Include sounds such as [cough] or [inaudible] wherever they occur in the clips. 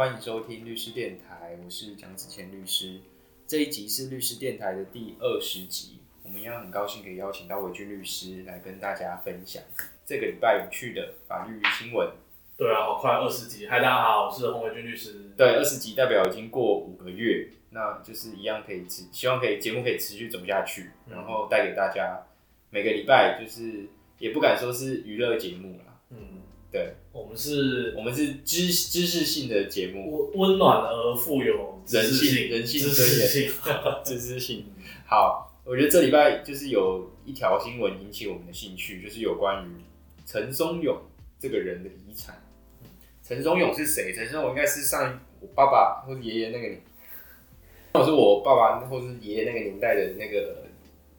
欢迎收听律师电台，我是蒋子谦律师。这一集是律师电台的第二十集，我们一样很高兴可以邀请到伟俊律师来跟大家分享这个礼拜有趣的法律新闻。对啊，好快二十集。嗨，大家好，我是洪伟俊律师。对，二十集代表已经过五个月，那就是一样可以持，希望可以节目可以持续走下去，然后带给大家每个礼拜就是也不敢说是娱乐节目啦，嗯，对，我们是我们是知知识性的节目，温温暖而富有知人识性人性知尊严识性。[laughs] 知识性。好，我觉得这礼拜就是有一条新闻引起我们的兴趣，就是有关于陈松勇这个人的遗产。陈松勇是谁？陈松勇应该是上我爸爸或者爷爷那个年，或是我爸爸或是爷爷那个年代的那个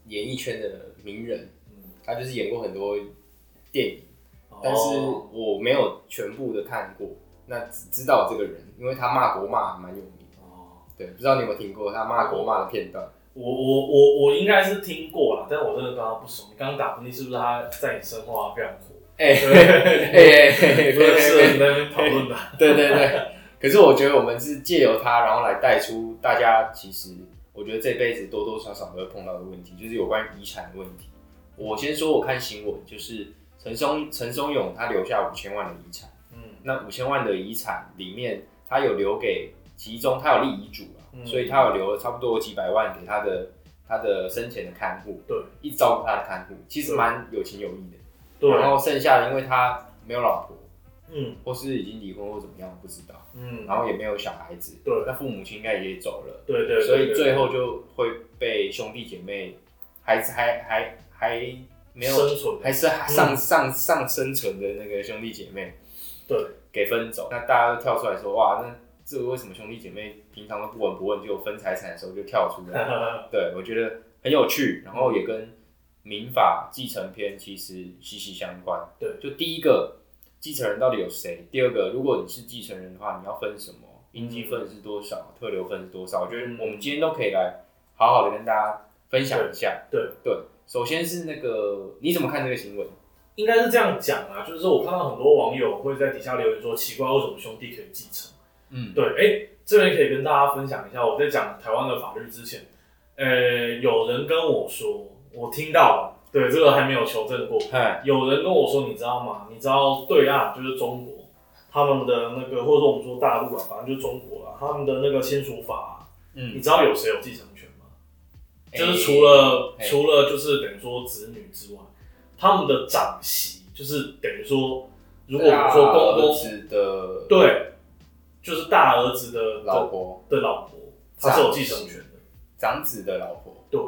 演艺圈的名人。嗯，他就是演过很多电影，但是哦我没有全部的看过，那只知道这个人，因为他骂国骂还蛮有名。哦对，不知道你有没有听过他骂国骂的片段？我我我我应该是听过啦，但我真的跟他不熟。你刚刚打喷嚏是不是他在你身后非常火？哎对，哎 [laughs] 哎，不是你在那边讨论的。对对对。可是我觉得我们是借由他，然后来带出大家其实，我觉得这辈子多多少少都会碰到的问题，就是有关于遗产的问题。我先说，我看新闻，就是陈松陈松勇他留下五千万的遗产，嗯。那五千万的遗产里面，他有留给其中他有立遗嘱啊，嗯。所以他有留了差不多几百万给他的他的生前的看护，对，一直照顾他的看护，其实对。蛮有情有义的。对，然后剩下的，因为他没有老婆，嗯。或是已经离婚或怎么样，不知道，嗯，然后也没有小孩子，对。那父母亲应该也走了，对对，对所以对最后就会被兄弟姐妹，还是还还还没有，生存，还是上上上生存的那个兄弟姐妹对，给分走，那大家都跳出来说，哇，那这个为什么兄弟姐妹平常都不闻不问，就分财产的时候就跳出来？[laughs] 对，我觉得很有趣，然后也跟民法继承篇其实息息相关。对就第一个继承人到底有谁？第二个，如果你是继承人的话，你要分什么？应继分是多少？特留分是多少？我觉得嗯我们今天都可以来好好的跟大家分享一下。对对，首先是那个你怎么看这个新闻？应该是这样讲啊，就是说我看到很多网友会在底下留言说，奇怪为什么兄弟可以继承？嗯，对，哎、这边可以跟大家分享一下，我在讲台湾的法律之前，呃，有人跟我说，我听到了，对，这个还没有求证过，嗨，有人跟我说，你知道吗？你知道对岸就是中国，他们的那个，或者说我们说大陆啊，反正就是中国啊，他们的那个签署法啊、你嗯，知道有谁有继承？就是除了、哎除了就是等于说子女之外，他们的长媳就是等于说，如果我们说公公子的对，就是大儿子的老婆，的老婆，他是有继承权的。长子的老婆，对，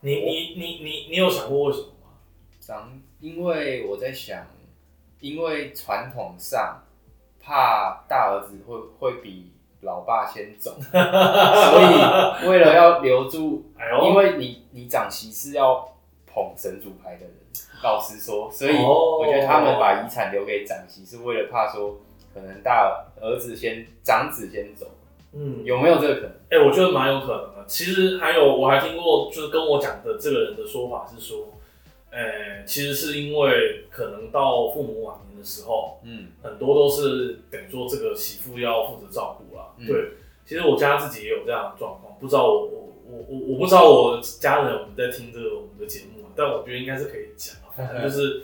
你你你你你有想过为什么吗？长，因为我在想，因为传统上怕大儿子会会比老爸先走，所以为了要留住，因为你你长媳是要捧神主牌的人，老实说，所以哦。我觉得他们把遗产留给长媳是为了怕说可能大儿子先长子先走，嗯，有没有这个可能？哎、我觉得蛮有可能的。其实还有，我还听过，就是跟我讲的这个人的说法是说，呃，其实是因为可能到父母晚年的时候，嗯很多都是等于说这个媳妇要负责照顾啦。嗯对，其实我家自己也有这样的状况，不知道我我我我我不知道我家人我们在听这个我们的节目啊，但我觉得应该是可以讲啊，反正就是。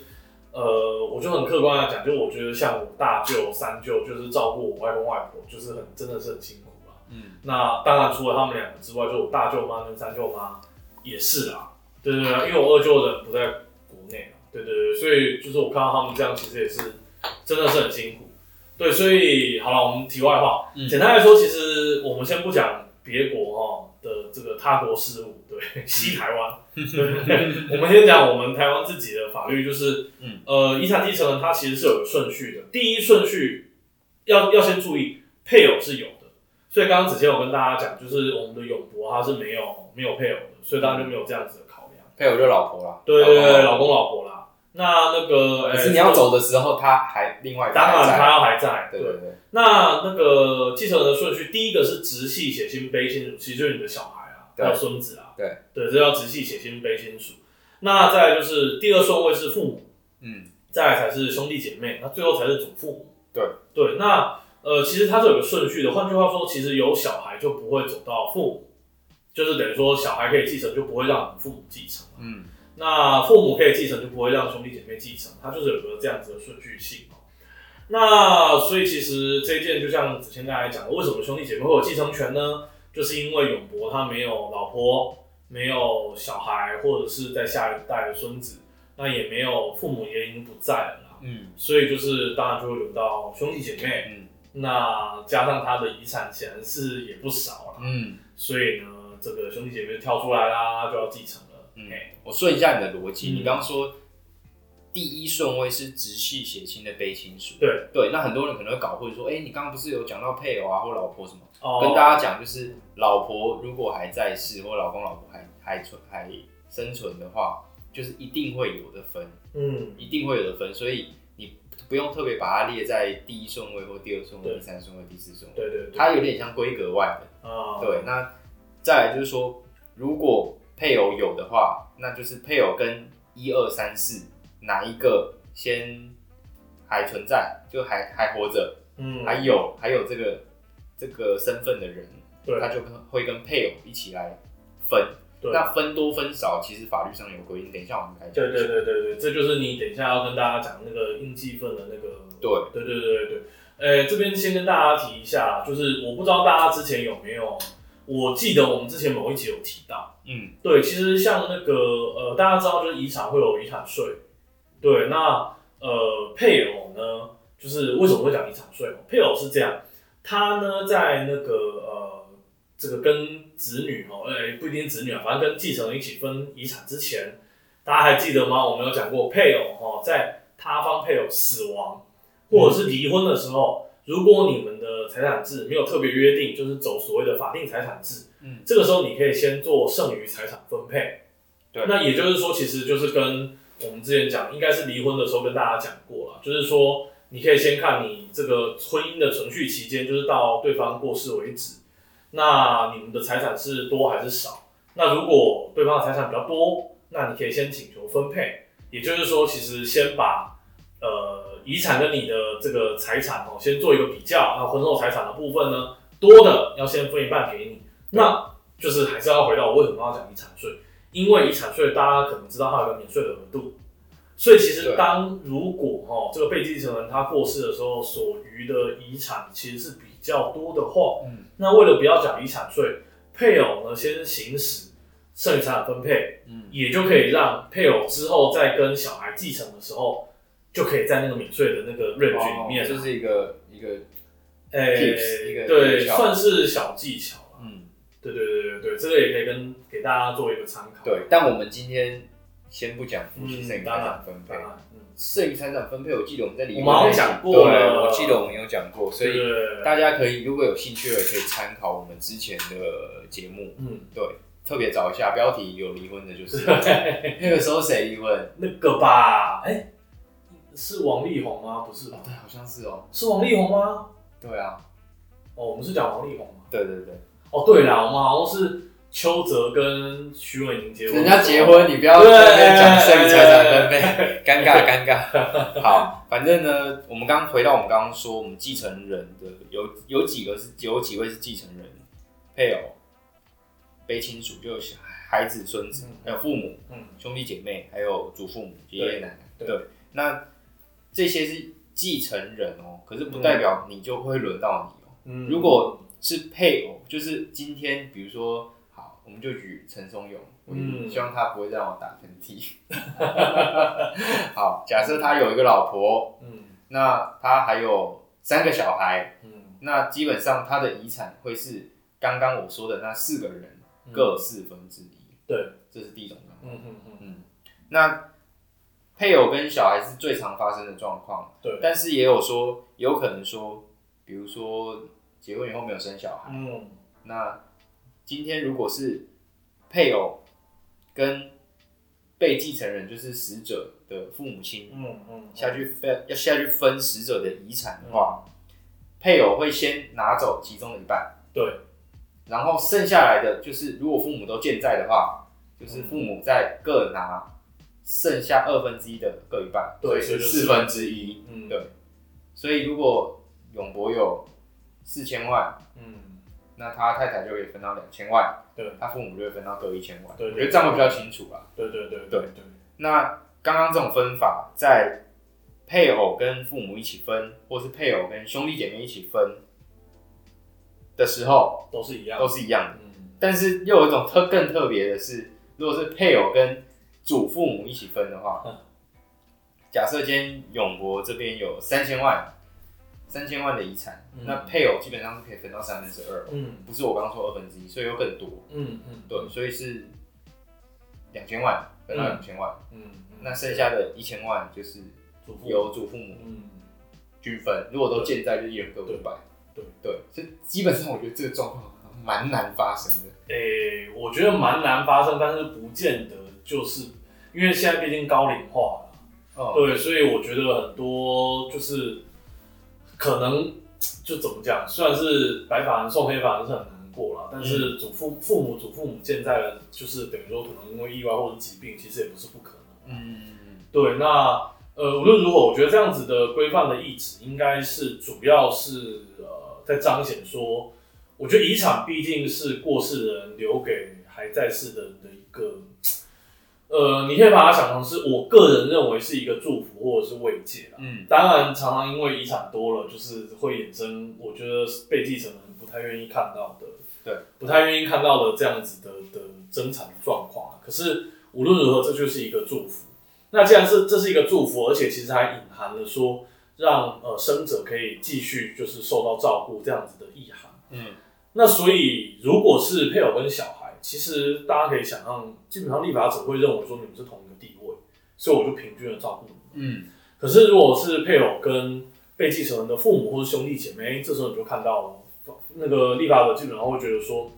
呃，我就很客观的讲，就我觉得像我大舅、三舅，就是照顾我外公外婆，就是很真的是很辛苦啦。嗯那当然，除了他们两个之外，就我大舅妈跟三舅妈也是啦。对对对，因为我二舅人不在国内嘛，对对对，所以就是我看到他们这样，其实也是真的是很辛苦。对，所以好了，我们题外话，嗯简单来说，其实我们先不讲别国哈的这个他国事务，对，西台湾，[laughs] 对，我们先讲我们台湾自己的法律，就是，嗯呃，遗产继承人他其实是有个顺序的，第一顺序要要先注意配偶是有的，所以刚刚子谦有跟大家讲，就是我们的永博他是没有没有配偶的，所以大家就没有这样子。配偶就老婆啦，对对对，老公。公老婆啦。那那个，可是呃你要走的时候，他还另外当然他要还在，对对对，那那个继承人的顺序，第一个是直系血亲卑亲属，其实就是你的小孩啊，对。还有孙子啊，对。对，这叫直系血亲卑亲属。那再就是第二顺位是父母，嗯。再来才是兄弟姐妹，那最后才是祖父母。对。对，那呃，其实它是有个顺序的。换句话说，其实有小孩就不会走到父母，就是等于说小孩可以继承，就不会让父母继承。嗯，那父母可以继承，就不会让兄弟姐妹继承。它就是有个这样子的顺序性哦。那所以其实这一件就像子谦刚才讲的，为什么兄弟姐妹会有继承权呢？就是因为永博他没有老婆，没有小孩，或者是在下一代的孙子，那也没有父母也已经不在了啦。嗯所以就是当然就会轮到兄弟姐妹。嗯那加上他的遗产显然是也不少了，嗯所以呢，这个兄弟姐妹就跳出来啦，就要继承了。嗯哎，我顺一下你的逻辑，嗯。你刚刚说第一顺位是直系血亲的卑亲属，对。对，那很多人可能会搞混说，哎、你刚刚不是有讲到配偶啊或老婆什么？哦。跟大家讲，就是老婆如果还在世，或老公老婆还还存还生存的话，就是一定会有的分，嗯，一定会有的分，所以你不用特别把它列在第一顺位或第二顺位、第三顺位、第四顺位，对对对，它有点像规格外的。啊，对，那再来就是说，如果配偶有的话，那就是配偶跟一二三四哪一个先还存在，就还还活着，嗯，还有还有这个这个身份的人，对他就跟会跟配偶一起来分。对那分多分少，其实法律上有规定。等一下我们来讲。对对对对对，这就是你等一下要跟大家讲那个应继分的那个。对对对对对对，呃，这边先跟大家提一下，就是我不知道大家之前有没有，我记得我们之前某一集有提到，嗯对，其实像那个呃，大家知道就是遗产会有遗产税，对，那呃配偶呢，就是为什么会讲遗产税？配偶是这样，他呢在那个呃这个跟子女哦，哎、不一定子女啊，反正跟继承人一起分遗产之前，大家还记得吗？我们有讲过配偶哦，在他方配偶死亡或者是离婚的时候，如果你们的财产制没有特别约定，就是走所谓的法定财产制。嗯这个时候你可以先做剩余财产分配。对那也就是说，其实就是跟我们之前讲，应该是离婚的时候跟大家讲过了，就是说你可以先看你这个婚姻的存续期间，就是到对方过世为止，那你们的财产是多还是少？那如果对方的财产比较多，那你可以先请求分配。也就是说，其实先把呃遗产跟你的这个财产哦，先做一个比较。那婚后财产的部分呢，多的要先分一半给你。那就是还是要回到我为什么要讲遗产税，因为遗产税大家可能知道它有个免税的额度，所以其实对当如果哦、这个被继承人他过世的时候所余的遗产其实是比较多的话，嗯那为了不要缴遗产税，配偶呢先行使剩余财产分配，嗯也就可以让配偶之后再跟小孩继承的时候，就可以在那个免税的那个 range 里面这是一个一个诶、一个对，算是小技巧了。嗯。对对对对对，这个也可以跟给大家做一个参考。对，但我们今天先不讲夫妻嗯，剩余财产分配。嗯，剩余财产分配，我记得我们在里面讲过对，了。我记得我们有讲过，所以大家可以如果有兴趣的，可以参考我们之前的节目，嗯，对，特别找一下标题有离婚的，就是 [laughs] 那个时候谁离婚？那个吧，哎、是王力宏吗？不是吧？对，好像是哦，是王力宏吗？对啊，哦，我们是讲王力宏吗？对对对，哦，对啦，我们好像是邱泽跟徐伟宁结婚，人家结婚，你不要对在那边讲剩余财产分配，尴尬尴尬。[laughs] 好，反正呢，我们刚回到我们刚刚说，我们继承人的有有几个是有几位是继承人，配偶、被亲属，就有孩子、孙子嗯，还有父母、嗯，兄弟姐妹，还有祖父母、爷爷奶奶。对对，那这些是继承人哦，可是不代表你就会轮到你哦。嗯。如果是配偶，就是今天比如说，好，我们就举陈松勇，希望他不会让我打喷嚏。[laughs] 好，假设他有一个老婆，嗯。那他还有三个小孩，嗯。那基本上他的遗产会是刚刚我说的那四个人嗯。各四分之一，对，这是第一种状况。嗯嗯嗯，嗯，那配偶跟小孩是最常发生的状况，对。但是也有说，有可能说，比如说结婚以后没有生小孩，嗯。那今天如果是配偶跟被继承人，就是死者的父母亲嗯嗯，下去分，要下去分死者的遗产的话，配偶会先拿走其中的一半，对，然后剩下来的就是如果父母都健在的话，就是父母再各拿剩下二分之一的各一半，对所以是四分之一。嗯对所以如果永博有四千万，嗯，那他太太就可以分到两千万，对他父母就会分到各一千万。对对我觉得这样会比较清楚啦。对对对对对，那刚刚这种分法，在配偶跟父母一起分，或是配偶跟兄弟姐妹一起分的时候，都是一样，都是一样的。嗯，但是又有一种特更特别的是，如果是配偶跟祖父母一起分的话，嗯。假设今天永博这边有三千万，三千万的遗产，嗯。那配偶基本上是可以分到三分之二，嗯。不是我刚刚说二分之一，所以有更多。嗯嗯，对，所以是两千万分到两千万，嗯，嗯那剩下的一千万就是祖父由祖父母嗯，均分，如果都健在，就一人各五百。对对，这基本上我觉得这个状况蛮难发生的。诶、我觉得蛮难发生，但是不见得就是因为现在毕竟高龄化了。哦，对，所以我觉得很多就是可能就怎么讲，虽然是白发人送黑发人是很难过了，但是祖父、父母、祖父母健在的，就是等于说可能因为意外或者疾病，其实也不是不可能。嗯，对，那呃无论如何，我觉得这样子的规范的意志，应该是主要是呃在彰显说，我觉得遗产毕竟是过世人留给还在世的人的一个。呃，你可以把它想成是我个人认为是一个祝福或者是慰藉啦。嗯，当然，常常因为遗产多了，就是会衍生，我觉得被继承人不太愿意看到的，对，不太愿意看到的这样子的的争产的状况。可是无论如何，这就是一个祝福。那既然是这是一个祝福，而且其实还隐含了说让呃生者可以继续就是受到照顾这样子的意涵。嗯，那所以如果是配偶跟小孩，其实大家可以想象，基本上立法者会认为说你们是同一个地位，所以我就平均的照顾你们。嗯，可是如果是配偶跟被继承人的父母或是兄弟姐妹，这时候你就看到了，那个立法者基本上会觉得说，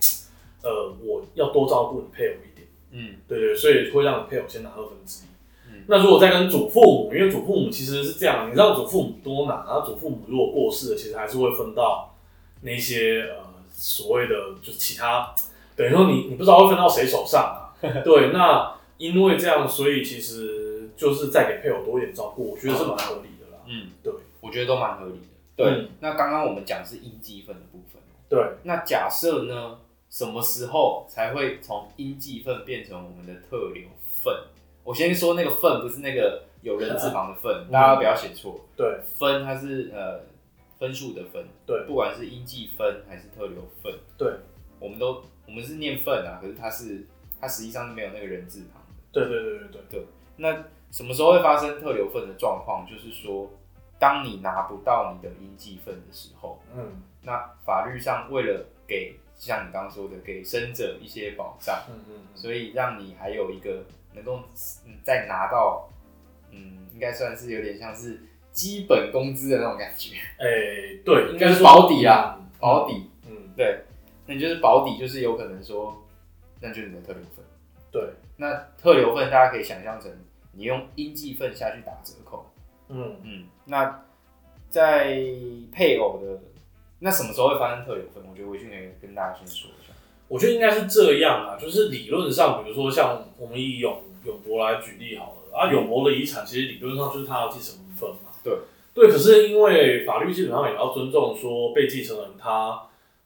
呃，我要多照顾你配偶一点，嗯，对对，所以会让你配偶先拿二分之一。嗯那如果再跟祖父母，因为祖父母其实是这样，你让祖父母多拿，然后祖父母如果过世了，其实还是会分到那些呃所谓的就是其他，等于说你你不知道会分到谁手上啊。[laughs] 对，那因为这样，所以其实就是再给配偶多一点照顾，我觉得是蛮合理的啦。嗯，对我觉得都蛮合理的。对，嗯那刚刚我们讲是应继分的部分，对，那假设呢，什么时候才会从应继分变成我们的特留分？我先说那个分不是那个有人字旁的分，大家不要写错。对，分它是呃分数的分，对不管是应计分还是特留分，对，我们都我们是念份啊，可是它是它实际上是没有那个人字旁的。对对对对对，那什么时候会发生特留份的状况？就是说，当你拿不到你的应继份的时候，嗯那法律上为了给像你刚刚说的给生者一些保障，嗯嗯嗯，所以让你还有一个能够嗯再拿到，嗯，应该算是有点像是基本工资的那种感觉，哎，对，应该就是保底啊，嗯保底。嗯，对，那你就是保底，就是有可能说，那就是你的特留份。对，那特留份大家可以想象成你用应继份下去打折扣。嗯嗯，那在配偶的那什么时候会发生特留份？我觉得维俊可以跟大家先说一下。我觉得应该是这样啊，就是理论上，比如说像我们以永永博来举例好了，啊，永博的遗产其实理论上就是他要继承一份嘛。对对，可是因为法律基本上也要尊重说被继承人他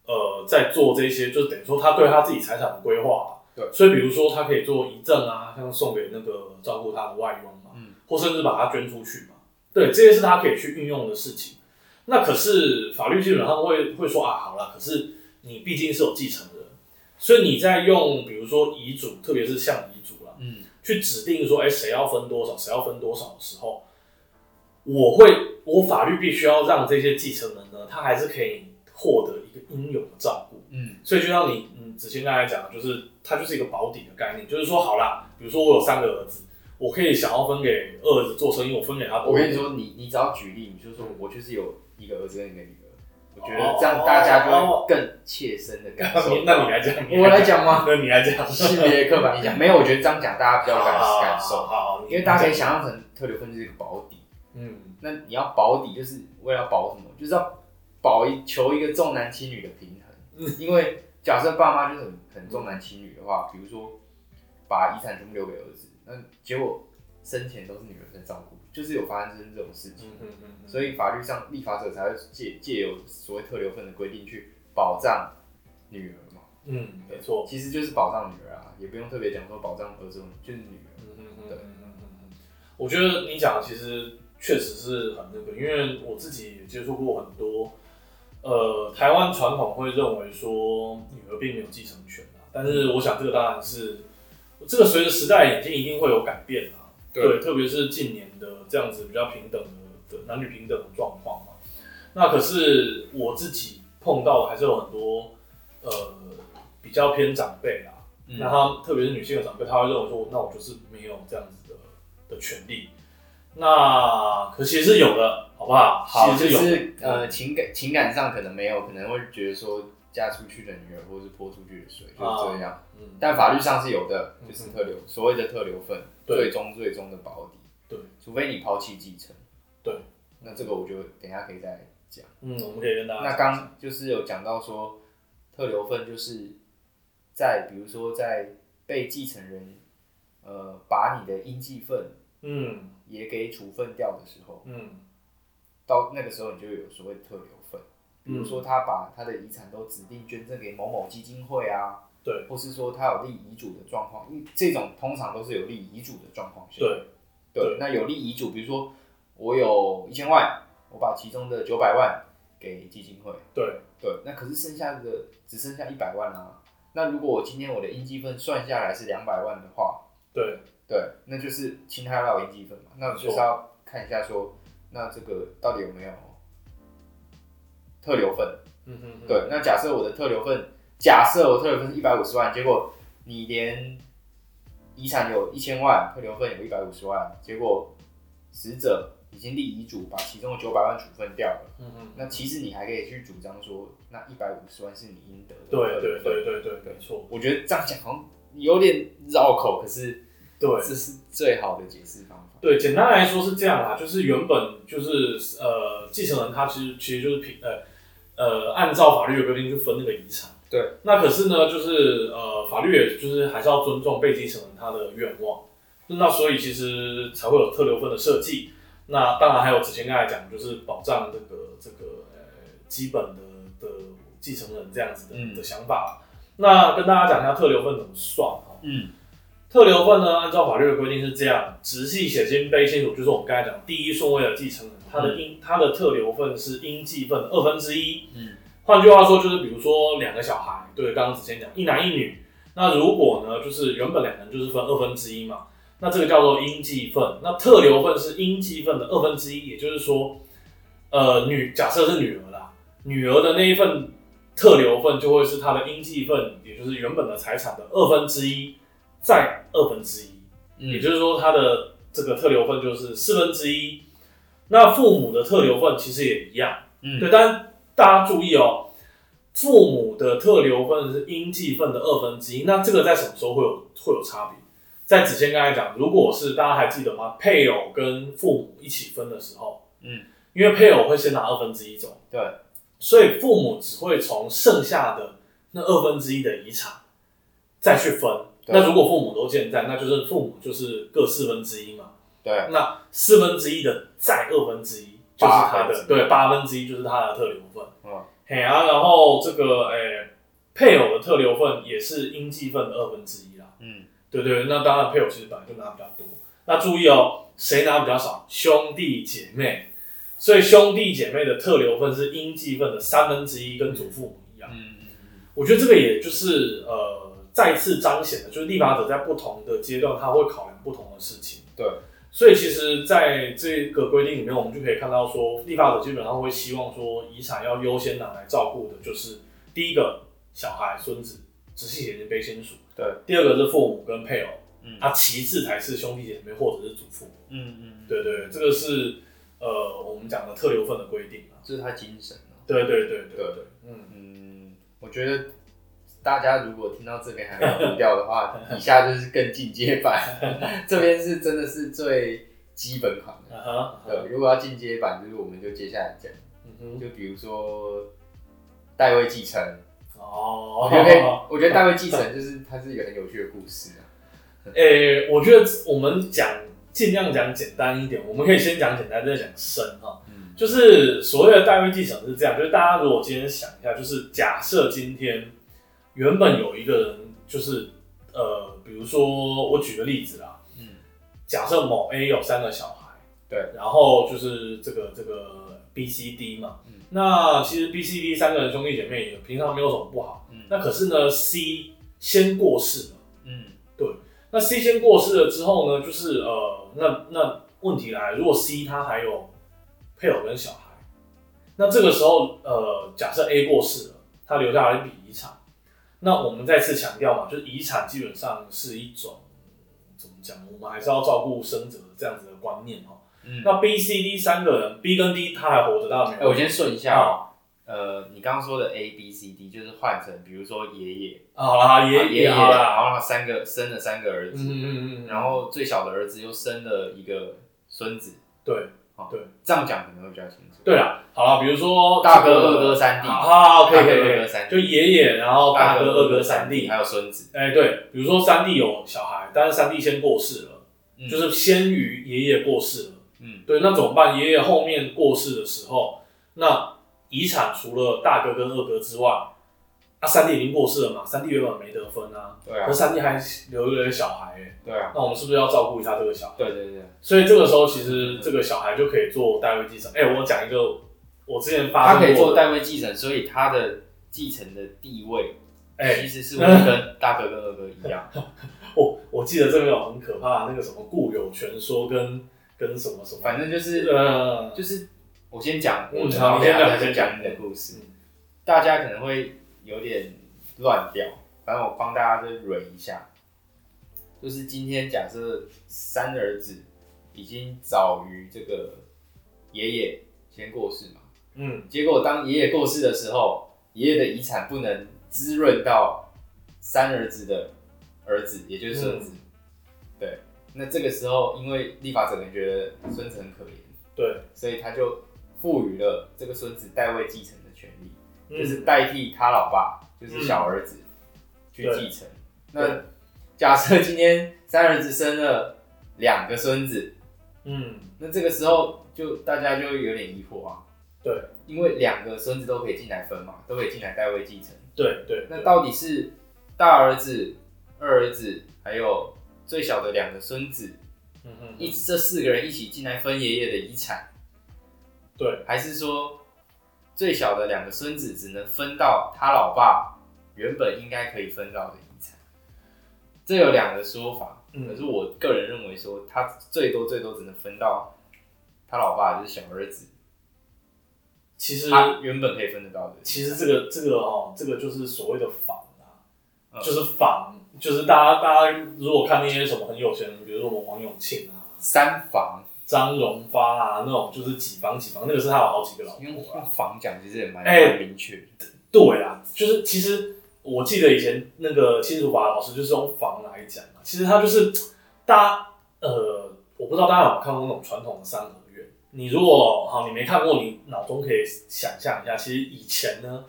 呃在做这些，就是等于说他对他自己财产的规划。对所以比如说他可以做遗赠啊，像送给那个照顾他的外佣嘛，嗯，或甚至把它捐出去嘛。对，这些是他可以去运用的事情。那可是法律基本上会会说啊，好了，可是你毕竟是有继承人，所以你在用比如说遗嘱，特别是像遗嘱啦，嗯去指定说，哎、谁要分多少，谁要分多少的时候，我会，我法律必须要让这些继承人呢，他还是可以获得应有的照顾。嗯所以就像你，嗯，子谦刚才讲的，就是它就是一个保底的概念，就是说，好啦，比如说我有三个儿子，我可以想要分给二儿子做生意，我分给他。我跟你说，你你只要举例，你就说我就是有一个儿子跟一个女儿，我觉得这样大家就会更切身的感受。[laughs] 那你来讲，你我来讲吗？[laughs] 那你来讲，性别刻板印象没有，我觉得这样讲大家比较有感好感受，因为大家可以，想象成特留分就是一个保底。嗯，那你要保底，就是为了要保什么？就是要保一求一个重男轻女的平衡。嗯因为假设爸妈就是很很重男轻女的话，比如说把遗产全部留给儿子，那结果生前都是女儿在照顾，就是有发生这种事情，所以法律上立法者才会借借由所谓特留份的规定去保障女儿嘛。嗯，没错，其实就是保障女儿啊，也不用特别讲说保障儿子，就是女儿。嗯嗯嗯对我觉得你讲的其实确实是很那个，因为我自己也接触过很多，呃，台湾传统会认为说女儿并没有继承权啊，但是我想这个当然是这个随着时代演进一定会有改变啊，对，特别是近年的这样子比较平等的的男女平等的状况嘛。那可是我自己碰到的还是有很多呃比较偏长辈啊，嗯那他特别是女性的长辈，他会认为说，那我就是没有这样子的的权利。那可其实是有的，好不好？好，就是呃情感情感上可能没有，可能会觉得说嫁出去的女儿或是泼出去的水就是这样，嗯，但法律上是有的，嗯就是特留所谓的特留份，最终最终的保底，对，除非你抛弃继承，对，那这个我就等一下可以再讲。嗯，我们可以跟大家那刚就是有讲到说，特留份就是在比如说在被继承人呃把你的应继份嗯也给处分掉的时候，嗯。到那个时候你就有所谓的特留份，比如嗯说他把他的遗产都指定捐赠给某某基金会啊，对，或是说他有立遗嘱的状况，因为这种通常都是有立遗嘱的状况下，对。对，那有立遗嘱，比如说我有一千万，我把其中的九百万给基金会，对。对，那可是剩下的只剩下一百万啦、那如果我今天我的应积分算下来是两百万的话，对对，那就是侵害到应继份嘛。那我就是要看一下说，那这个到底有没有特留份？嗯嗯嗯，对，那假设我的特留份，假设我特留份是一百五十万，结果你连遗产有一千万，特留份有一百五十万，结果死者已经立遗嘱把其中的九百万处分掉了。嗯嗯，那其实你还可以去主张说，那一百五十万是你应得的。对对对对对，没错，我觉得这样讲好像有点绕口，可是对。这是最好的解释方法。对，简单来说是这样啦，就是原本就是呃，继承人他其实其实就是平呃呃按照法律的规定去分那个遗产。对。那可是呢，就是呃法律也就是还是要尊重被继承人他的愿望，那所以其实才会有特留份的设计。那当然还有之前刚才讲，就是保障这个这个呃基本的的继承人这样子的、嗯的想法。那跟大家讲一下特留份怎么算哈。嗯特留份呢，按照法律的规定是这样：直系血亲卑亲属，就是我们刚才讲第一顺位的继承人，他的应他的特留份是应继份的二分之一。嗯换句话说，就是比如说两个小孩，对，刚刚子谦讲一男一女，那如果呢，就是原本两人就是分二分之一嘛，那这个叫做应继份。那特留份是应继份的二分之一，也就是说，呃，女假设是女儿啦，女儿的那一份特留份就会是她的应继份，也就是原本的财产的二分之一再二分之一。也嗯就是说，他的这个特留份就是四分之一。那父母的特留份其实也一样，嗯对，但大家注意哦，父母的特留份是应继份的二分之一。那这个在什么时候会有会有差别？在子谦刚才讲，如果是大家还记得吗？配偶跟父母一起分的时候，嗯，因为配偶会先拿二分之一走，对，所以父母只会从剩下的那二分之一的遗产再去分。对那如果父母都健在，那就是父母就是各四分之一嘛。对，那四分之一的再二分之一就是他的，对，八分之一就是他的特留份。嗯嘿啊，然后这个诶、配偶的特留份也是应继份的二分之一啦。嗯对对，那当然配偶其实本来就拿比较多。那注意哦，谁拿比较少？兄弟姐妹。所以兄弟姐妹的特留份是应继份的三分之一，跟祖父母一样。嗯嗯我觉得这个也就是呃再次彰显了，就是立法者在不同的阶段他会考量不同的事情。对，所以其实在这个规定里面，我们就可以看到说，立法者基本上会希望说，遗产要优先拿来照顾的就是第一个小孩、孙子、直系血亲卑亲属，对，第二个是父母跟配偶，嗯啊，其次才是兄弟姐妹或者是祖父母。嗯嗯，对对，这个是呃我们讲的特留份的规定啊。这是他精神啊对对对对对，嗯。嗯，我觉得大家如果听到这边还没有读掉的话，以下就是更进阶版，[laughs] 这边是真的是最基本款的。对，如果要进阶版，就是我们就接下来讲，就比如说代位继承，哦。我觉得，我觉得代位继承就是它是一个很有趣的故事啊。[laughs] 诶、我觉得我们讲尽量讲简单一点，我们可以先讲简单，再讲深哈。嗯。就是所谓的代位继承是这样，就是大家如果今天想一下，就是假设今天原本有一个人，就是呃，比如说我举个例子啦，嗯。假设某 A 有三个小孩，对，然后就是这个这个 B、C、D 嘛，嗯。那其实 B、C、D 三个人兄弟姐妹也平常没有什么不好，嗯。那可是呢 C 先过世了。嗯。对。那 C 先过世了之后呢，就是呃，那那问题来了，如果 C 他还有配偶跟小孩，那这个时候呃，假设 A 过世了，他留下来一笔遗产，那我们再次强调嘛，就是遗产基本上是一种怎么讲，我们还是要照顾生者的这样子的观念哈。嗯。那 B、C、D 三个人，B 跟 D 他还活着，当然没哎，有。我先顺一下哦。呃，你刚刚说的 A B C D 就是换成，比如说爷爷，好啦，爷爷爷，好啦，然后他三个生了三个儿子，嗯嗯嗯嗯，然后最小的儿子又生了一个孙子，对这样讲可能会比较清楚。对啦，好了，比如说大哥、二哥、三弟，好好，可以可以可以就爷爷，然后大哥、二哥、三弟，还有孙子，哎、对，比如说三弟有小孩，但是三弟先过世了，嗯就是先于爷爷过世了。嗯对，那怎么办？爷爷后面过世的时候，那遗产除了大哥跟二哥之外，啊，三弟已经过世了嘛，三弟原本没得分啊，对啊可是，三弟还留了一个小孩、哎，对啊，那我们是不是要照顾一下这个小孩？对对对，所以这个时候，其实这个小孩就可以做代位继承。哎、我讲一个我之前发他可以做代位继承，所以他的继承的地位哎、其实是会跟大哥跟二哥一样。[laughs] 我我记得这边有很可怕那个什么固有权说跟跟什么什么，反正就是呃，就是我先讲嗯我先讲再你先讲讲你的故事嗯，大家可能会有点乱掉，反正我帮大家再捋一下，就是今天假设三儿子已经早于这个爷爷先过世嘛，嗯。结果当爷爷过世的时候，爷爷的遗产不能滋润到三儿子的儿子，也就是孙子。对，那这个时候，因为立法者可能觉得孙子很可怜，对，所以他就赋予了这个孙子代位继承就是代替他老爸，就是小儿子、去继承。那假设今天三儿子生了两个孙子，嗯。那这个时候就大家就有点疑惑啊。对，因为两个孙子都可以进来分嘛，都可以进来代位继承。对对，那到底是大儿子、二儿子，还有最小的两个孙子，一这四个人一起进来分爷爷的遗产，对，还是说最小的两个孙子只能分到他老爸原本应该可以分到的遗产？这有两个说法，嗯。可是我个人认为说，他最多最多只能分到他老爸，就是小儿子，其实他原本可以分得到的。其实这个这个哦，这个就是所谓的仿啊，嗯。就是仿，就是大家大家如果看那些什么很有钱人，比如说我们王永庆啊、三房，张荣发啊那种，就是几房几房，那个是他有好几个老用婆啊。用房讲其实也蛮哎蛮明确的。对啊，就是其实我记得以前那个亲属法老师就是用房来讲嘛，其实他就是大家呃，我不知道大家有没有看过那种传统的三合院。你如果好你没看过，你脑中可以想象一下，其实以前呢，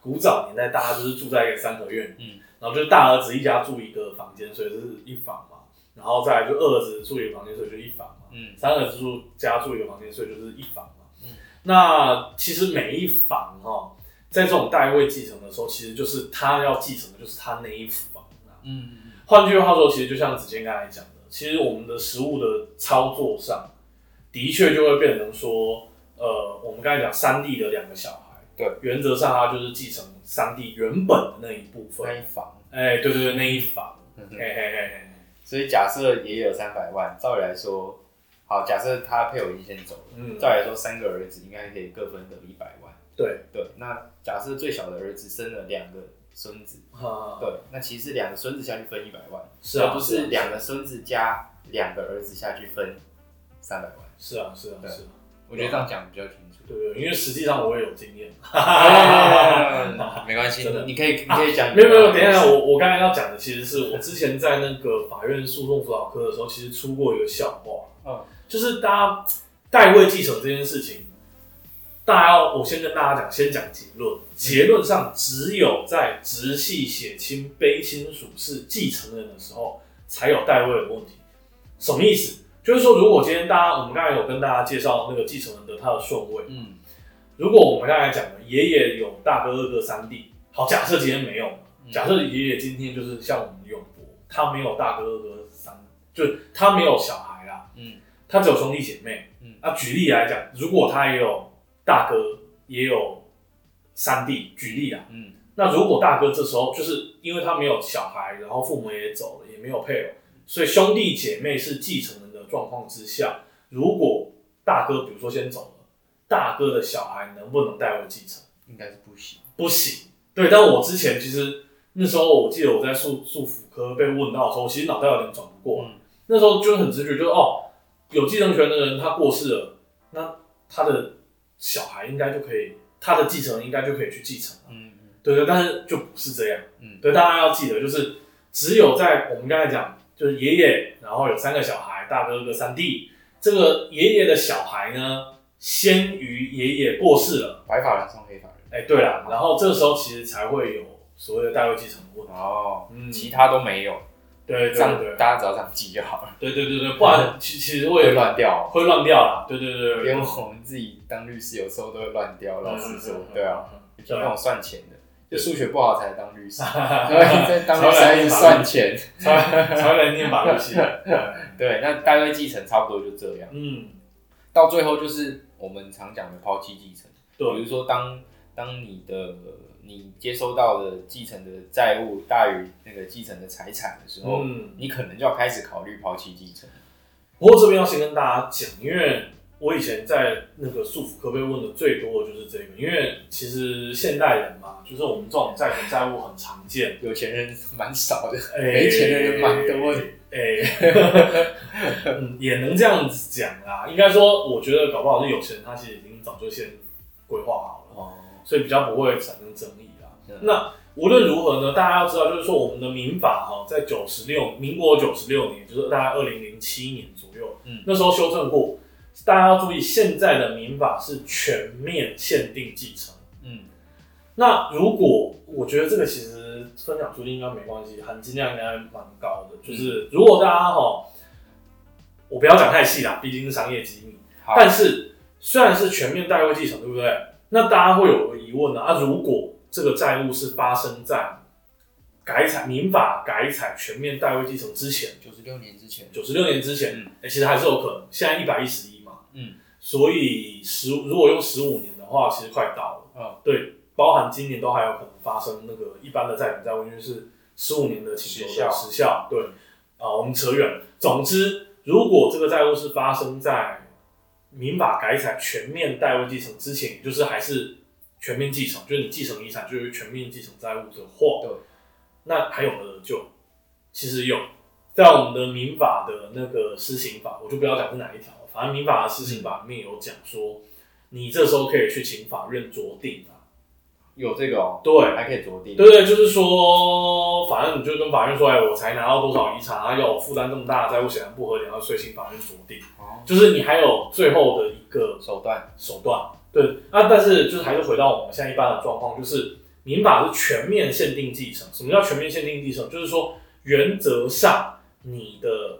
古早年代大家就是住在一个三合院，嗯，然后就是大儿子一家住一个房间，所以是一房嘛，然后再来就二儿子住一个房间，所以就一房嘛，嗯三儿子住家住一个房间，所以就是一房嘛。嗯那其实每一房哈、在这种代位继承的时候，其实就是他要继承的就是他那一房啊。嗯换句话说，其实就像子健刚才讲的，其实我们的实物的操作上，的确就会变成说，呃，我们刚才讲三弟的两个小孩，对，原则上他就是继承三弟原本的那一部分那。一房。哎、对对对，那一房，嗯嘿嘿嘿嘿，所以假设爷爷有三百万，照理来说，好，假设他配偶已经先走了，嗯，照理来说三个儿子应该可以各分得一百万。对，对，那假设最小的儿子生了两个孙子，啊，对，那其实两个孙子下去分一百万，是啊，而不是两个孙子加两个儿子下去分三百万。是啊，是啊，对是啊，我觉得这样讲比较清楚。对对，因为实际上我也有经验。[laughs] 没关系 [laughs] 真的，你可以，你可以讲。没有没有，等一下，我我刚才要讲的其实是我之前在那个法院诉讼辅导科的时候，其实出过一个笑话，嗯就是大家代位继承这件事情，大家要我先跟大家讲，先讲结论，结论上只有在直系血亲非亲属是继承人的时候，才有代位的问题。什么意思？就是说，如果今天大家我们刚才有跟大家介绍那个继承人的他的顺位，嗯。如果我们刚才讲的爷爷有大哥、二哥、三弟，好，假设今天没有，嗯。假设爷爷今天就是像我们永博，他没有大哥、二哥、三，就是他没有小孩啦，嗯。他只有兄弟姐妹。嗯。那举例来讲，如果他也有大哥，也有三弟，举例啊，嗯。那如果大哥这时候就是因为他没有小孩，然后父母也走了，也没有配偶，所以兄弟姐妹是继承人的状况之下，如果大哥比如说先走了，大哥的小孩能不能代为继承？应该是不行。不行。对，但我之前其实那时候我记得我在诉诉辅科被问到的时候，我其实脑袋有点转不过来。嗯那时候就是很直觉，就是哦，有继承权的人他过世了，那他的小孩应该就可以，他的继承人应该就可以去继承了。嗯嗯对对，但是就不是这样。嗯对，大家要记得，就是只有在我们刚才讲，就是爷爷，然后有三个小孩，大哥哥、三弟，这个爷爷的小孩呢，先于爷爷过世了。白发人送黑发人。哎、对了，然后这时候其实才会有所谓的代位继承的问题。哦，嗯其他都没有，对这样对对大家只要这样记就好了，对对对对，不然其其实会会乱掉。会乱掉了。对对对对，连我们自己当律师有时候都会乱掉，老实说，对啊，嗯，就那种算钱的，就数学不好才当律师，才所以在当律师还一直算钱。才会来念法律系。[laughs] 对，那大概继承差不多就这样，嗯，到最后就是我们常讲的抛弃继承。比如说当当你的你接收到的继承的债务大于那个继承的财产的时候，嗯。你可能就要开始考虑抛弃继承。不过这边要先跟大家讲，因为我以前在那个束缚科被问的最多的就是这个，因为其实现代人嘛，就是我们这种债权债务很常见，有钱人蛮少的，哎没钱的人蛮多的。哎、嗯，也能这样子讲啦。应该说，我觉得搞不好是有钱人，他其实已经早就先规划好了，哦，所以比较不会产生争议啦。嗯那无论如何呢，大家要知道，就是说我们的民法哈，在九十六民国九十六年，就是大概二零零七年左右，嗯那时候修正过。大家要注意，现在的民法是全面限定继承。嗯那如果我觉得这个其实分享出去应该没关系，含金量应该蛮高的。就是如果大家哈，我不要讲太细啦，毕竟是商业机密。但是虽然是全面代位继承，对不对？那大家会有个疑问呢、啊，如果这个债务是发生在改采民法改采全面代位继承之前，九十六年之前，九十六年之前，嗯哎、其实还是有可能。现在一百一十一嘛，嗯，所以十如果用十五年的话，其实快到了。嗯，对，包含今年都还有可能发生那个一般的债权债务，因为是十五年的请求的时效时效。对，啊、我们扯远了。总之，如果这个债务是发生在民法改采全面代位继承之前，也就是还是全面继承，就是你继承遗产就是全面继承债务的话，对，那还有没有得救？其实有，在我们的民法的那个施行法，我就不要讲是哪一条了，反正民法的事情法里面有讲说，你这时候可以去请法院酌定啊。有这个哦，对，还可以酌定。对对，就是说，反正你就跟法院说，哎，我才拿到多少遗产，啊，要我负担这么大的债务，显然不合理，然后所以请法院酌定。哦，就是你还有最后的一个手段，手段。对，啊，但是就是还是回到我们现在一般的状况，就是民法是全面限定继承。什么叫全面限定继承？就是说原则上你的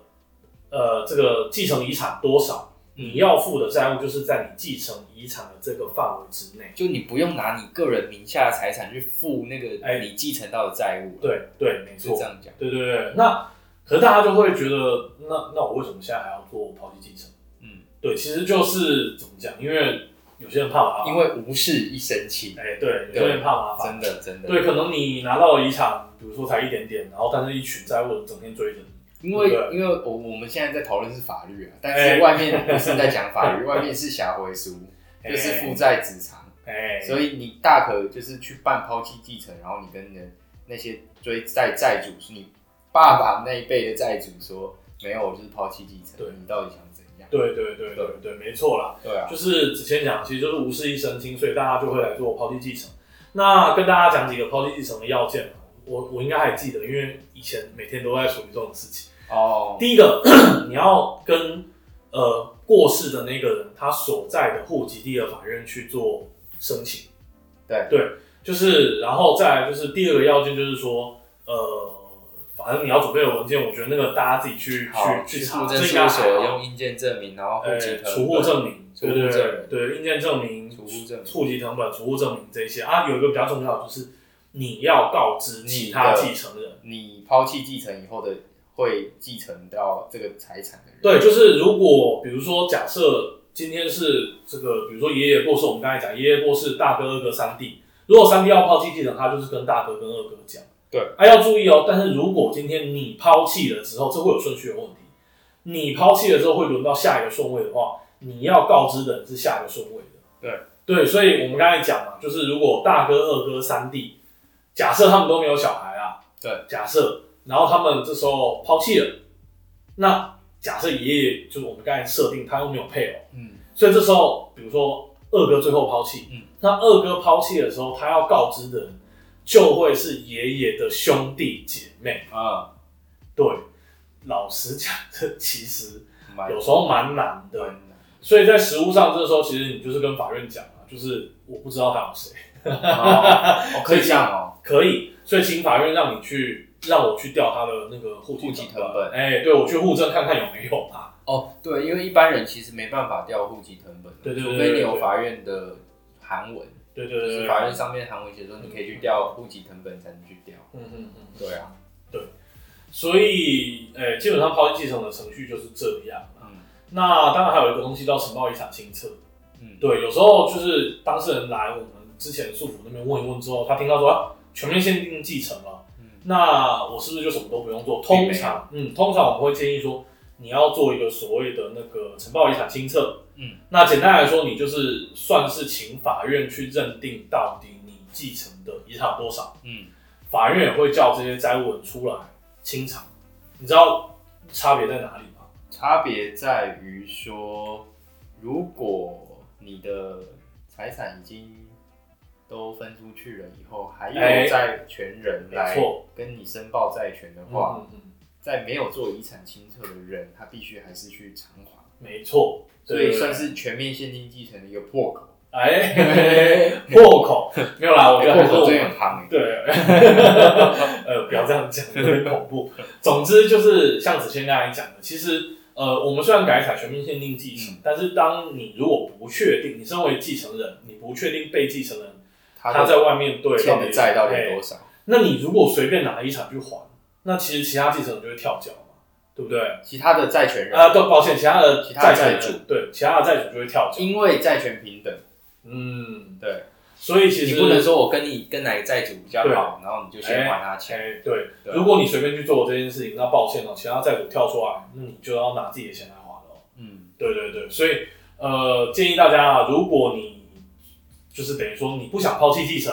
呃这个继承遗产多少，你要付的债务就是在你继承遗产的这个范围之内。就你不用拿你个人名下的财产去付那个哎你继承到的债务，对对，没错这。样讲。对对对，那可是大家就会觉得，那那我为什么现在还要做抛弃继承？嗯，对，其实就是怎么讲，因为有些人怕麻烦，因为无事一身轻，哎、对，有些人怕麻烦，真的真的。对，可能你拿到的遗产，比如说才一点点，然后但是一群债务人整天追着你，因为因为我我们现在在讨论是法律啊，但哎。是外面不是在讲法律，[laughs] 外面是侠回书，哎。就是负债子偿，哎、所以你大可就是去办抛弃继承，然后你跟人那些追债债主，是你爸爸那一辈的债主说，没有，我就是抛弃继承，对。你到底想怎样？对对对对对，没错啦，对啊，就是之前讲，其实就是无事一身轻，所以大家就会来做抛弃继承。那跟大家讲几个抛弃继承的要件啊我我应该还记得，因为以前每天都在处理这种事情。哦，第一个，[clears throat] 你要跟呃过世的那个人他所在的户籍地的法院去做申请。对。对，就是然后再来就是第二个要件就是说，呃，反反正你要准备的文件，我觉得那个大家自己去，去去查，这应该所用印鉴证明，然后户籍储户证明，对对证对对，印鉴证明、储户证明。户籍成本、储户证明这一些。啊，有一个比较重要的就是你要告知其他继承人。你抛弃继承以后的会继承到这个财产的人。对，就是如果比如说假设今天是这个，比如说爷爷过世，我们刚才讲爷爷过世，大哥、二哥、三弟，如果三弟要抛弃继承，他就是跟大哥跟二哥讲。对，啊要注意哦。但是如果今天你抛弃了之后，这会有顺序的问题。你抛弃了之后会轮到下一个顺位的话，你要告知的人是下一个顺位的。对对，所以我们刚才讲嘛，就是如果大哥、二哥、三弟，假设他们都没有小孩啊，对，假设，然后他们这时候抛弃了，那假设爷爷就是我们刚才设定他又没有配偶，嗯，所以这时候比如说二哥最后抛弃，嗯，那二哥抛弃的时候，他要告知的人就会是爷爷的兄弟姐妹。啊，对，老实讲，这其实有时候蛮难的。所以在实务上，这时候其实你就是跟法院讲啊，就是我不知道他有谁，可以这样哦，[laughs] 可以，所以请法院让你去让我去调他的那个户籍成成本哎、对我去户政看看有没有嘛。哦，对，因为一般人其实没办法调户籍成本，对对对除非你有法院的函文，就是对对对对，法院上面函文写说你可以去调户籍成本才能去调。嗯嗯嗯。对啊，对所以，诶、基本上抛弃继承的程序就是这样。嗯那当然还有一个东西叫承包遗产清册。嗯，对，有时候就是当事人来我们之前诉府那边问一问之后，他听到说、啊、全面限定继承了，嗯那我是不是就什么都不用做？通常，嗯，通常我们会建议说，你要做一个所谓的那个承包遗产清册。嗯，那简单来说，你就是算是请法院去认定到底你继承的遗产有多少。嗯，法院也会叫这些债务人出来清偿。你知道差别在哪里吗？差别在于说，如果你的财产已经都分出去了以后，还哎有债权人来跟你申报债权的话，嗯嗯嗯，在没有做遗产清册的人，他必须还是去偿还，没错，所以算是全面限定继承的一个破口。哎 [laughs] 破口。没有啦，我觉得还是破口真我。对，[laughs] 呃，不要这样讲，有点恐怖。总之就是像子谦刚才讲的，其实呃，我们虽然改采全面限定继承，嗯。但是当你如果不确定，你身为继承人，你不确定被继承人他他在外面对欠的债到底多少？那你如果随便拿遗产去还，那其实其他继承人就会跳脚嘛，对不对？其他的债权人，啊，对，抱歉，其他的其他债权主对其他的债主就会跳脚。因为债权平等，嗯，对所以其实你不能说我跟你跟哪个债主比较好，然后你就先还他哎、钱。对，对如果你随便去做这件事情，那抱歉哦、其他债主跳出来，那你就要拿自己的钱来还了。嗯，对对对，所以呃，建议大家啊，如果你就是等于说你不想抛弃继承，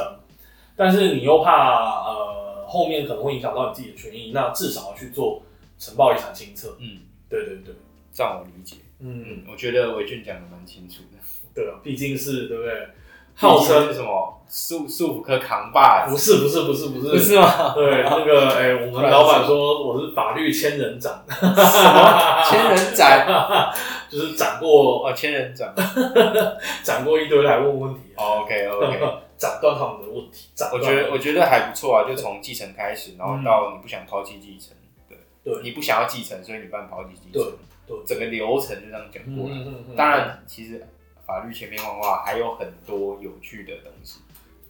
但是你又怕呃后面可能会影响到你自己的权益，那至少要去做承报遗产清册。嗯，对对对，这样我理解。嗯，嗯，我觉得伟俊讲的蛮清楚的。对啊，毕竟是对不对？号称什么束束缚科扛把不子？是不是不是不是不是吗？对，那个哎、我们老板说我是法律千人斩，什么千人斩？[laughs] 就是斩过啊，千人斩。[laughs] 斩过一堆来问问题、啊，OK OK，[laughs] 斩断他们的问题。斩我觉得我觉得还不错啊，就从继承开始，然后到你不想抛弃继承，对。对。你不想要继承，所以你办抛弃继承，对对。整个流程就这样讲过来。嗯嗯嗯，当然，其实法律千变万化，还有很多有趣的东西，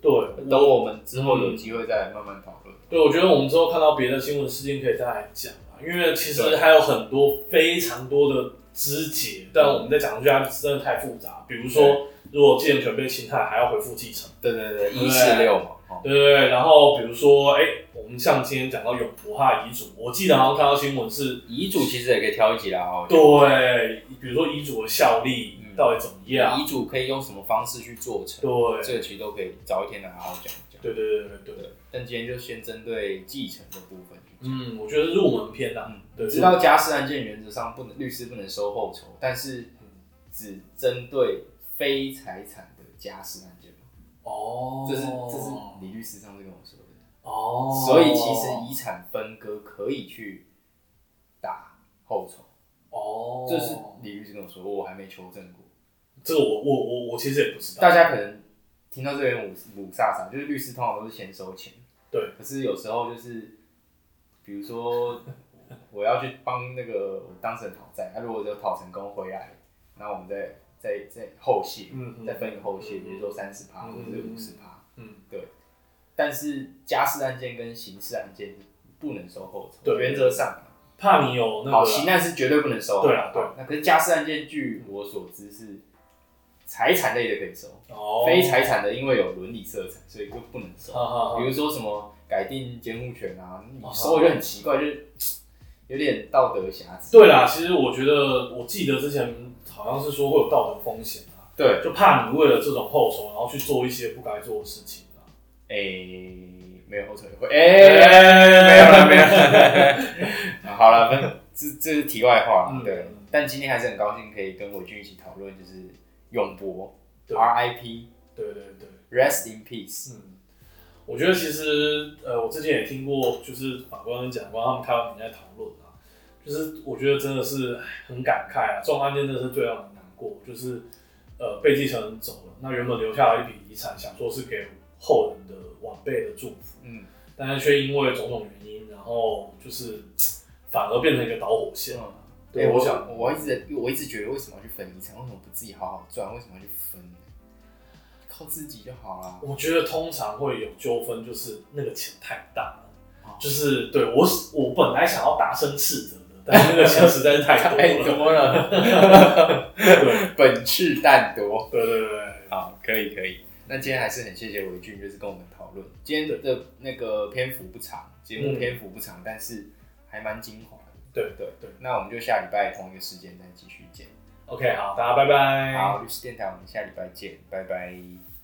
对，等我们之后有机会再慢慢讨论。对，我觉得我们之后看到别的新闻事件可以再来讲啊，因为其实还有很多非常多的枝节，但我们再讲出去它真的太复杂。比如说，如果继承权被侵害，还要回复继承，对对对，一四六嘛，哦对不对？然后比如说，哎，我们像今天讲到永福他的遗嘱，我记得好像看到新闻是，遗嘱其实也可以挑一集来好好讲。对，比如说遗嘱的效力嗯到底怎么样？遗嘱可以用什么方式去做成？对，这个其实都可以早一天来好好讲一讲。对对对对对。但今天就先针对继承的部分。嗯，我觉得入门篇啊，嗯，对，知道家事案件原则上不能律师不能收后酬，但是只针对非财产的家事案件嘛，哦，这是这是李律师上次跟我说的。哦，所以其实遗产分割可以去打后酬，哦，这是李律师跟我说，我还没求证过。这个我我我我其实也不知道，大家可能听到这边五五煞煞，就是律师通常都是先收钱，对，可是有时候就是比如说我要去帮那个我当事人讨债，他如果有讨成功回来，然后我们再再再后谢，嗯嗯再分一个后谢，嗯比如说三十趴嗯或者是五十趴。嗯，但是家事案件跟刑事案件不能收后酬，对原则上。怕你有那好，个刑案是绝对不能收。对啊对那可是家事案件，据我所知是财产类的可以收，哦，非财产的因为有伦理色彩，所以就不能收。好好好比如说什么改定监护权啊，你哦收就很奇怪，就是有点道德瑕疵。对啦，其实我觉得，我记得之前好像是说会有道德风险啊，对，就怕你为了这种后酬，然后去做一些不该做的事情啊。诶、没有后撤会，诶、没有了，没有了。[laughs] 好了，那这这是题外话了，嗯对。但今天还是很高兴可以跟伟俊一起讨论，就是永博对 RIP 对对对，Rest in Peace。嗯，我觉得其实呃，我之前也听过，就是法官跟检察官他们开完庭在讨论啊，就是我觉得真的是很感慨啊，这种案件真的是最让人难过，就是呃被继承人走了，那原本留下了一笔遗产，想说是给后人的晚辈的祝福，嗯，但是却因为种种原因，然后就是反而变成一个导火线。嗯，对，欸我我想我一直我一直觉得为什么要去分遗产？为什么不自己好好赚？为什么要去分呢？靠自己就好了。我觉得通常会有纠纷，就是那个钱太大了，哦就是对我我本来想要大声斥责的，但是那个钱实在是太多太了。多了，对 [laughs] 本赤蛋多。对对对，好，可以可以。那今天还是很谢谢伟俊，就是跟我们讨论。今天的那个篇幅不长，节目嗯篇幅不长，但是还蛮精华的。对对对。那我们就下礼拜同一个时间再继续见。OK，好，大家拜拜。好，律师电台，我们下礼拜见，拜拜。